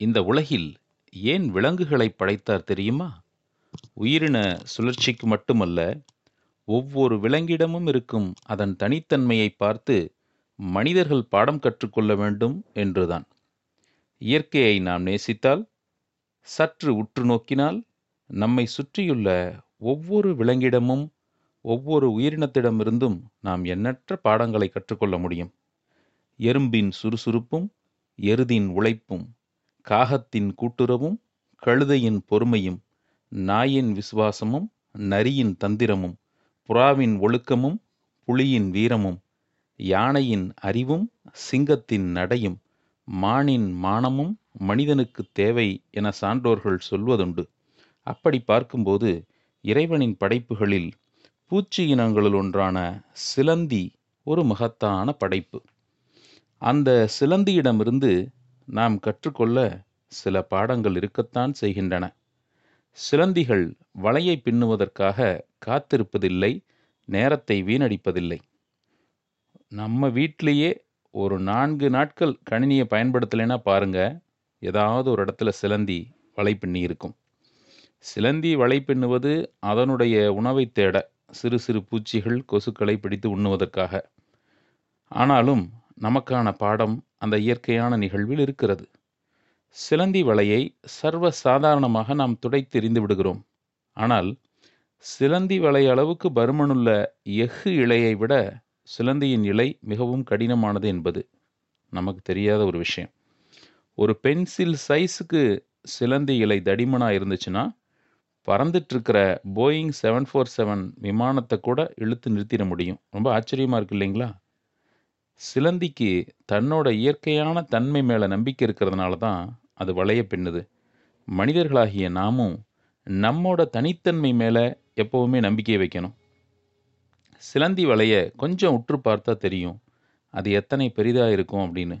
இந்த உலகில் ஏன் விலங்குகளை படைத்தார் தெரியுமா? உயிரின சுழற்சிக்கு மட்டுமல்ல ஒவ்வொரு விலங்கிடமும் இருக்கும் அதன் தனித்தன்மையை பார்த்து மனிதர்கள் பாடம் கற்றுக்கொள்ள வேண்டும் என்றுதான். இயற்கையை நாம் நேசித்தால் சற்று உற்று நோக்கினால் நம்மை சுற்றியுள்ள ஒவ்வொரு விலங்கிடமும் ஒவ்வொரு உயிரினத்திடமிருந்தும் நாம் எண்ணற்ற பாடங்களை கற்றுக்கொள்ள முடியும். எறும்பின் சுறுசுறுப்பும் எருதின் உழைப்பும் காகத்தின் கூட்டுறவும் கழுதையின் பொறுமையும் நாயின் விசுவாசமும் நரியின் தந்திரமும் புறாவின் ஒழுக்கமும் புலியின் வீரமும் யானையின் அறிவும் சிங்கத்தின் நடையும் மானின் மானமும் மனிதனுக்கு தேவை என சான்றோர்கள் சொல்வதுண்டு. அப்படி பார்க்கும்போது இறைவனின் படைப்புகளில் பூச்சி இனங்களுள் ஒன்றான சிலந்தி ஒரு மகத்தான படைப்பு. அந்த சிலந்தியிடமிருந்து நாம் கற்றுக்கொள்ள சில பாடங்கள் இருக்கத்தான் செய்கின்றன. சிலந்திகள் வலையை பின்னுவதற்காக காத்திருப்பதில்லை நேரத்தை வீணடிப்பதில்லை. நம்ம வீட்டிலேயே ஒரு நான்கு நாட்கள் கணினியை பயன்படுத்தலைன்னா பாருங்க ஏதாவது ஒரு இடத்துல சிலந்தி வலை பின்னி இருக்கும் சிலந்தி வலை பின்னுவது அதனுடைய உணவை தேட சிறு சிறு பூச்சிகள் கொசுக்களை பிடித்து உண்ணுவதற்காக. ஆனாலும் நமக்கான பாடம் அந்த இயற்கையான நிகழ்வில் இருக்கிறது. சிலந்தி வலையை சர்வ சாதாரணமாக நாம் துடைத்து எறிந்து விடுகிறோம். ஆனால் சிலந்தி வலை அளவுக்கு பருமனுள்ள எஃகு இலையை விட சிலந்தியின் இலை மிகவும் கடினமானது என்பது நமக்கு தெரியாத ஒரு விஷயம். ஒரு பென்சில் சைஸுக்கு சிலந்தி இலை தடிமனாக இருந்துச்சுன்னா பறந்துட்டுருக்கிற போயிங் செவன் ஃபோர் செவன் விமானத்தை கூட இழுத்து நிறுத்திட முடியும். ரொம்ப ஆச்சரியமாக இருக்கு இல்லைங்களா? சிலந்திக்கு தன்னோட இயற்கையான தன்மை மேலே நம்பிக்கை இருக்கிறதுனால தான் அது வளைய பின்னுது. மனிதர்களாகிய நாமும் நம்மோட தனித்தன்மை மேலே எப்போவுமே நம்பிக்கை வைக்கணும். சிலந்தி வலைய கொஞ்சம் உற்று பார்த்தா தெரியும் அது எத்தனை பெரிதாக இருக்கும் அப்படின்னு.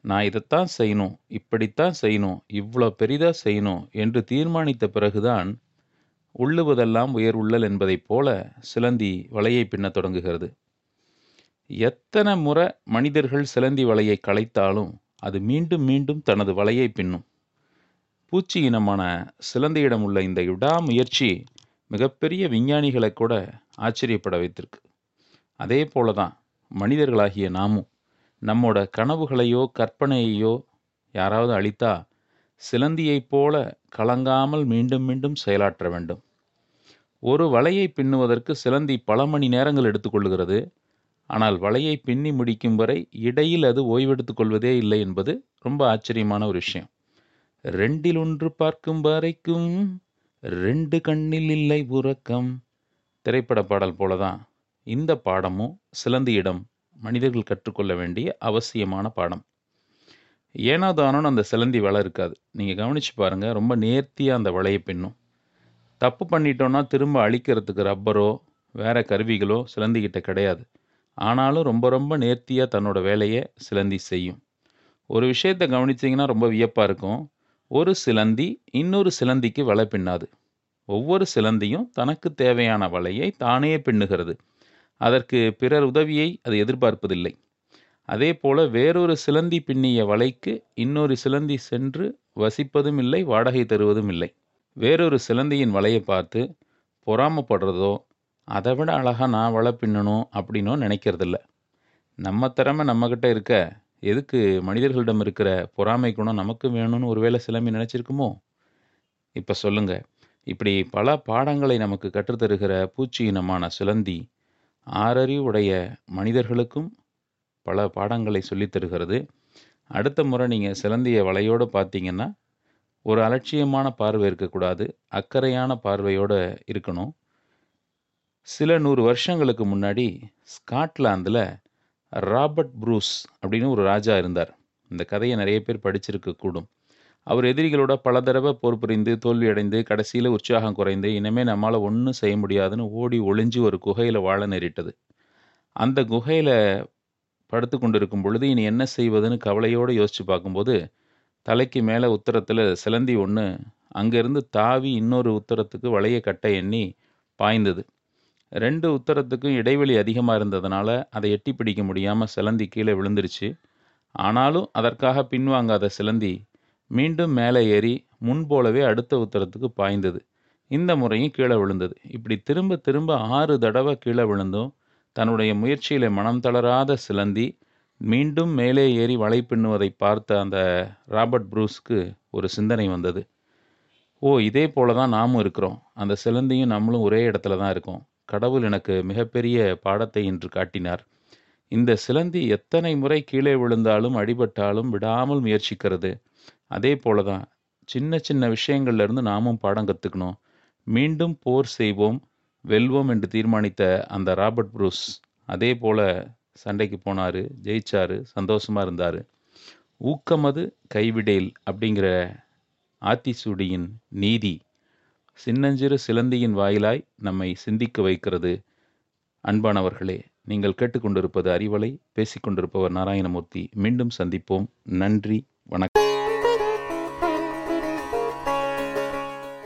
நான் இதைத்தான் செய்யணும் இப்படித்தான் செய்யணும் இவ்வளோ பெரிதாக செய்யணும் என்று தீர்மானித்த பிறகுதான் உள்ளுவதெல்லாம் உயர் உள்ளல் என்பதைப் போல சிலந்தி வலையை பின்னத் தொடங்குகிறது. எத்தனை முறை மனிதர்கள் சிலந்தி வலையை களைத்தாலும் அது மீண்டும் மீண்டும் தனது வலையை பின்னும். பூச்சி இனமான சிலந்தியிடம் உள்ள இந்த விடாமுயற்சி மிகப்பெரிய விஞ்ஞானிகளை கூட ஆச்சரியப்பட வைத்திருக்கு. அதே போல தான் மனிதர்களாகிய நாமும் நம்மோட கனவுகளையோ கற்பனையையோ யாராவது அளித்தா சிலந்தியைப் போல கலங்காமல் மீண்டும் மீண்டும் செயலாற்ற வேண்டும். ஒரு வலையை பின்னுவதற்கு சிலந்தி பல மணி நேரங்கள் எடுத்துக்கொள்கிறது ஆனால் வலையை பின்னி முடிக்கும் வரை இடையில் அது ஓய்வெடுத்துக் கொள்வதே இல்லை என்பது ரொம்ப ஆச்சரியமான ஒரு விஷயம். ரெண்டில் ஒன்று பார்க்கும் வரைக்கும் ரெண்டு கண்ணில் இல்லை உறக்கம். திரைப்பட பாடல் போலதான் இந்த பாடமும் சிலந்தியிடம் மனிதர்கள் கற்றுக்கொள்ள வேண்டிய அவசியமான பாடம். ஏனோ தானோன்னு அந்த சிலந்தி வலை இருக்காது. நீங்கள் கவனித்து பாருங்கள் ரொம்ப நேர்த்தியாக அந்த வலையை பின்னும். தப்பு பண்ணிட்டோன்னா திரும்ப அழிக்கிறதுக்கு ரப்பரோ வேறு கருவிகளோ சிலந்திக்கிட்ட கிடையாது. ஆனாலும் ரொம்ப ரொம்ப நேர்த்தியாக தன்னோட வேலையை சிலந்தி செய்யும். ஒரு விஷயத்தை கவனிச்சிங்கன்னா ரொம்ப வியப்பாக இருக்கும். ஒரு சிலந்தி இன்னொரு சிலந்திக்கு வலை பின்னாது. ஒவ்வொரு சிலந்தியும் தனக்கு தேவையான வலையை தானே பின்னுகிறது. அதற்கு பிறர் உதவியை அது எதிர்பார்ப்பதில்லை. அதே போல வேறொரு சிலந்தி பின்னிய வலைக்கு இன்னொரு சிலந்தி சென்று வசிப்பதும் இல்லை வாடகை தருவதும் இல்லை வேறொரு சிலந்தியின் வலையை பார்த்து பொறாமப்படுறதோ அதை விட அழகாக நான் வலை பின்னணும் அப்படின்னும் நினைக்கிறதில்ல. நம்ம திறமை நம்மக்கிட்ட இருக்க எதுக்கு மனிதர்களிடம் இருக்கிற பொறாமை குணம் நமக்கு வேணும்னு ஒருவேளை சிலம்பி நினச்சிருக்குமோ? இப்போ சொல்லுங்கள் இப்படி பல பாடங்களை நமக்கு கற்றுத்தருகிற பூச்சி இனமான சிலந்தி ஆறறிவுடைய மனிதர்களுக்கும் பல பாடங்களை சொல்லித் தருகிறது. அடுத்த முறை நீங்கள் சிலந்திய வலையோடு பார்த்தீங்கன்னா ஒரு அலட்சியமான பார்வை இருக்கக்கூடாது அக்கறையான பார்வையோடு இருக்கணும். சில நூறு வருஷங்களுக்கு முன்னாடி ஸ்காட்லாந்தில் ராபர்ட் ப்ரூஸ் அப்படின்னு ஒரு ராஜா இருந்தார். இந்த கதையை நிறைய பேர் படிச்சிருக்க கூடும். அவர் எதிரிகளோட பல தடவை போர் புரிந்து தோல்வியடைந்து கடைசியில் உற்சாகம் குறைந்து இனிமேல் நம்மளால் ஒன்றும் செய்ய முடியாதுன்னு ஓடி ஒளிஞ்சு ஒரு குகையில் வாழ நேரிட்டது. அந்த குகையில் படுத்து கொண்டிருக்கும் பொழுது இனி என்ன செய்வதுன்னு கவலையோடு யோசித்து பார்க்கும்போது தலைக்கு மேலே உத்தரத்தில் சிலந்தி ஒன்று அங்கேருந்து தாவி இன்னொரு உத்தரத்துக்கு வளைய கட்டை எண்ணி பாய்ந்தது. ரெண்டு உத்தரத்துக்கும் இடைவெளி அதிகமாக இருந்ததுனால அதை எட்டி பிடிக்க முடியாமல் சிலந்தி கீழே விழுந்துருச்சு. ஆனாலும் அதற்காக பின்வாங்காத சிலந்தி மீண்டும் மேலே ஏறி முன்போலவே அடுத்த உத்தரத்துக்கு பாய்ந்தது. இந்த முறையும் கீழே விழுந்தது. இப்படி திரும்ப திரும்ப ஆறு தடவை கீழே விழுந்தும் தன்னுடைய முயற்சியில் மனம் தளராத சிலந்தி மீண்டும் மேலே ஏறி வலை பின்னுவதை பார்த்த அந்த ராபர்ட் ப்ரூஸ்க்கு ஒரு சிந்தனை வந்தது. ஓ இதே போல தான் நாமும் இருக்கிறோம். அந்த சிலந்தியும் நம்மளும் ஒரே இடத்துல தான் இருக்கோம். கடவுள் எனக்கு மிகப்பெரிய பாடத்தை இன்று காட்டினார். இந்த சிலந்தி எத்தனை முறை கீழே விழுந்தாலும் அடிபட்டாலும் விடாமல் முயற்சிக்கிறது. அதே போல தான் சின்ன சின்ன விஷயங்கள்லேருந்து நாமும் பாடம் கற்றுக்கணும் மீண்டும் போர் செய்வோம் வெல்வோம் என்று தீர்மானித்த அந்த ராபர்ட் ப்ரூஸ் அதே போல சண்டைக்கு போனார் ஜெயிச்சாரு சந்தோஷமாக இருந்தார். ஊக்கமது கைவிடேல் அப்படிங்கிற ஆத்திசூடியின் நீதி. சின்னஞ்சிறு சிலந்தியின் வாயிலாய் நம்மை சிந்திக்க வைக்கிறது. அன்பானவர்களே நீங்கள் கேட்டுக்கொண்டிருப்பது அறிவலை பேசிக்கொண்டிருப்பவர் நாராயணமூர்த்தி. மீண்டும் சந்திப்போம். நன்றி வணக்கம்.